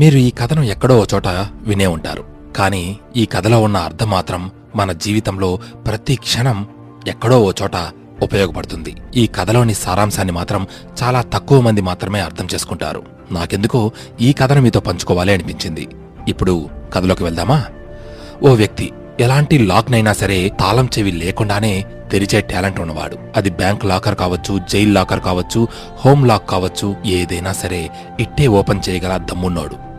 మీరు ఈ కథను ఎక్కడో ఓ చోట వినే ఉంటారు. కానీ ఈ కథలో ఉన్న అర్థం మాత్రం మన జీవితంలో ప్రతి క్షణం ఎక్కడో ఓ చోట ఉపయోగపడుతుంది. ఈ కథలోని సారాంశాన్ని మాత్రం చాలా తక్కువ మంది మాత్రమే అర్థం చేసుకుంటారు. నాకెందుకో ఈ కథను మీతో పంచుకోవాలి అనిపించింది. ఇప్పుడు కథలోకి వెళ్దామా? ఓ వ్యక్తి ఎలాంటి లాక్నైనా సరే తాళం చెవి లేకుండానే తెరిచే టాలెంట్ ఉన్నవాడు. అది బ్యాంక్ లాకర్ కావచ్చు జైల్ లాకర్ కావచ్చు హోమ్ లాక్ కావచ్చు ఏదైనా సరే ఇట్టే ఓపెన్ చేయగల దమ్మున్నోడు.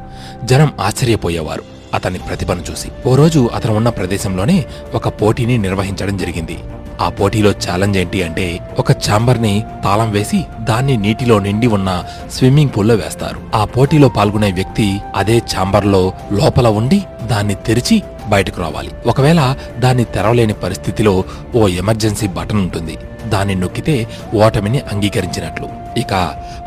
జనం ఆశ్చర్యపోయేవారు. అతని ప్రతిభను చూసి. ఓ రోజు అతను ఉన్న ప్రదేశంలోనే ఒక పోటీని నిర్వహించడం జరిగింది. ఆ పోటీలో ఛాలెంజ్ ఏంటి అంటే ఒక ఛాంబర్ని తాళం వేసి దాన్ని నీటిలో నిండి ఉన్న స్విమ్మింగ్ పూల్లో వేస్తారు. ఆ పోటీలో పాల్గొనే వ్యక్తి అదే ఛాంబర్లో లోపల ఉండి దాన్ని తెరిచి బయటకు రావాలి. ఒకవేళ దాన్ని తెరవలేని పరిస్థితిలో ఓ ఎమర్జెన్సీ బటన్ ఉంటుంది. దాన్ని నొక్కితే ఓటమిని అంగీకరించినట్లు. ఇక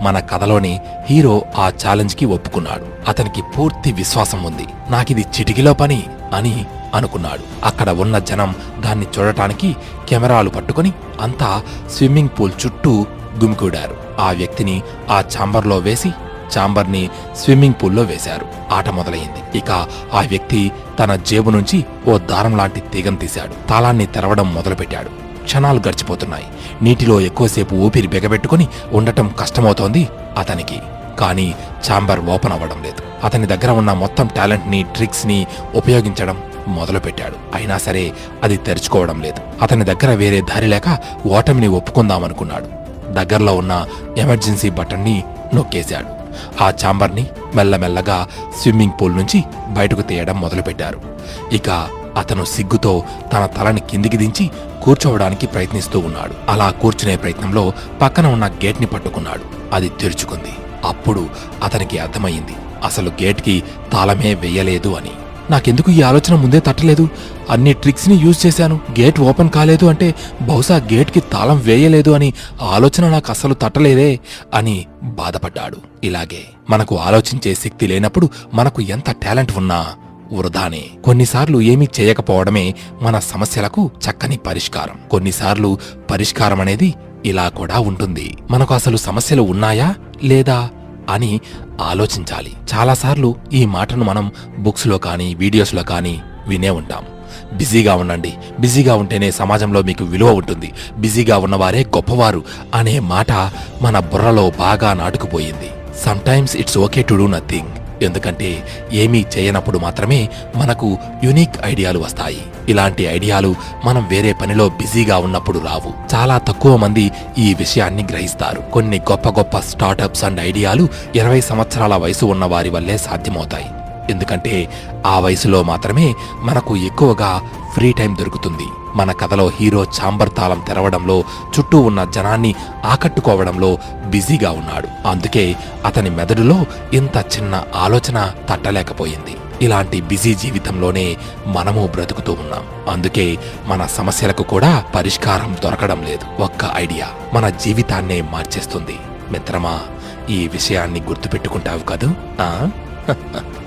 మన కథలోని హీరో ఆ ఛాలెంజ్కి ఒప్పుకున్నాడు. అతనికి పూర్తి విశ్వాసం ఉంది. నాకిది చిటికిలో పని అని అనుకున్నాడు. అక్కడ ఉన్న జనం దాన్ని చూడటానికి కెమెరాలు పట్టుకొని అంతా స్విమ్మింగ్ పూల్ చుట్టూ గుమికూడారు. ఆ వ్యక్తిని ఆ ఛాంబర్లో వేసి ఛాంబర్ని స్విమ్మింగ్ పూల్లో వేశారు. ఆట మొదలైంది. ఇక ఆ వ్యక్తి తన జేబు నుంచి ఓ దారం లాంటి తీగం తీశాడు. తాళాన్ని తెరవడం మొదలుపెట్టాడు. క్షణాలు గడిచిపోతున్నాయి. నీటిలో ఎక్కువసేపు ఊపిరి బిగబెట్టుకుని ఉండటం కష్టమవుతోంది అతనికి. కానీ ఛాంబర్ ఓపెన్ అవ్వడం లేదు. అతని దగ్గర ఉన్న మొత్తం టాలెంట్ని ట్రిక్స్ని ట్రిక్స్ని ఉపయోగించడం మొదలుపెట్టాడు. అయినా సరే అది తెరుచుకోవడం లేదు. అతని దగ్గర వేరే దారి లేక ఓటమిని ఒప్పుకుందామనుకున్నాడు. దగ్గరలో ఉన్న ఎమర్జెన్సీ బటన్ని నొక్కేశాడు. ఆ ఛాంబర్ని మెల్లమెల్లగా స్విమ్మింగ్ పూల్ నుంచి బయటకు తీయడం మొదలుపెట్టారు. ఇక అతను సిగ్గుతో తన తలని కిందికి దించి కూర్చోవడానికి ప్రయత్నిస్తూ ఉన్నాడు. అలా కూర్చునే ప్రయత్నంలో పక్కన ఉన్న గేట్ని పట్టుకున్నాడు. అది తెరుచుకుంది. అప్పుడు అతనికి అర్థమయ్యింది. అసలు గేట్కి తాళమే వెయ్యలేదు అని. నాకెందుకు ఈ ఆలోచన ముందే తట్టలేదు? అన్ని ట్రిక్స్ని యూజ్ చేశాను. గేట్ ఓపెన్ కాలేదు అంటే బహుశా గేట్కి తాళం వేయలేదు అని ఆలోచన నాకు అసలు తట్టలేదే అని బాధపడ్డాడు. ఇలాగే మనకు ఆలోచించే శక్తి లేనప్పుడు మనకు ఎంత టాలెంట్ ఉన్నా వృధానే. కొన్నిసార్లు ఏమీ చేయకపోవడమే మన సమస్యలకు చక్కని పరిష్కారం. కొన్నిసార్లు పరిష్కారం అనేది ఇలా కూడా ఉంటుంది. మనకు అసలు సమస్యలు ఉన్నాయా? లేదా? అని ఆలోచించాలి. చాలాసార్లు ఈ మాటను మనం బుక్స్లో కానీ వీడియోస్లో కానీ వినే ఉంటాం. బిజీగా ఉండండి. బిజీగా ఉంటేనే సమాజంలో మీకు విలువ ఉంటుంది. బిజీగా ఉన్నవారే గొప్పవారు అనే మాట మన బుర్రలో బాగా నాటుకుపోయింది. Sometimes it's okay to do nothing ఎందుకంటే ఏమీ చేయనప్పుడు మాత్రమే మనకు యునిక్ ఐడియాలు వస్తాయి. ఇలాంటి ఐడియాలు మనం వేరే పనిలో బిజీగా ఉన్నప్పుడు రావు. చాలా తక్కువ మంది ఈ విషయాన్ని గ్రహిస్తారు. కొన్ని గొప్ప గొప్ప స్టార్టప్స్ అండ్ ఐడియాలు ఇరవై సంవత్సరాల వయసు ఉన్న వారి వల్లే సాధ్యమవుతాయి. ఎందుకంటే ఆ వయసులో మాత్రమే మనకు ఎక్కువగా ఫ్రీ టైం దొరుకుతుంది. మన కథలో హీరో చాంబర్ తాళం తెరవడంలో చుట్టూ ఉన్న జనాన్ని ఆకట్టుకోవడంలో బిజీగా ఉన్నాడు. అందుకే అతని మెదడులో ఇంత చిన్న ఆలోచన తట్టలేకపోయింది. ఇలాంటి బిజీ జీవితంలోనే మనము బ్రతుకుతూ ఉన్నాం. అందుకే మన సమస్యలకు కూడా పరిష్కారం దొరకడం లేదు. ఒక్క ఐడియా మన జీవితాన్నే మార్చేస్తుంది. మిత్రమా ఈ విషయాన్ని గుర్తుపెట్టుకుంటావు కదూ? ఆ?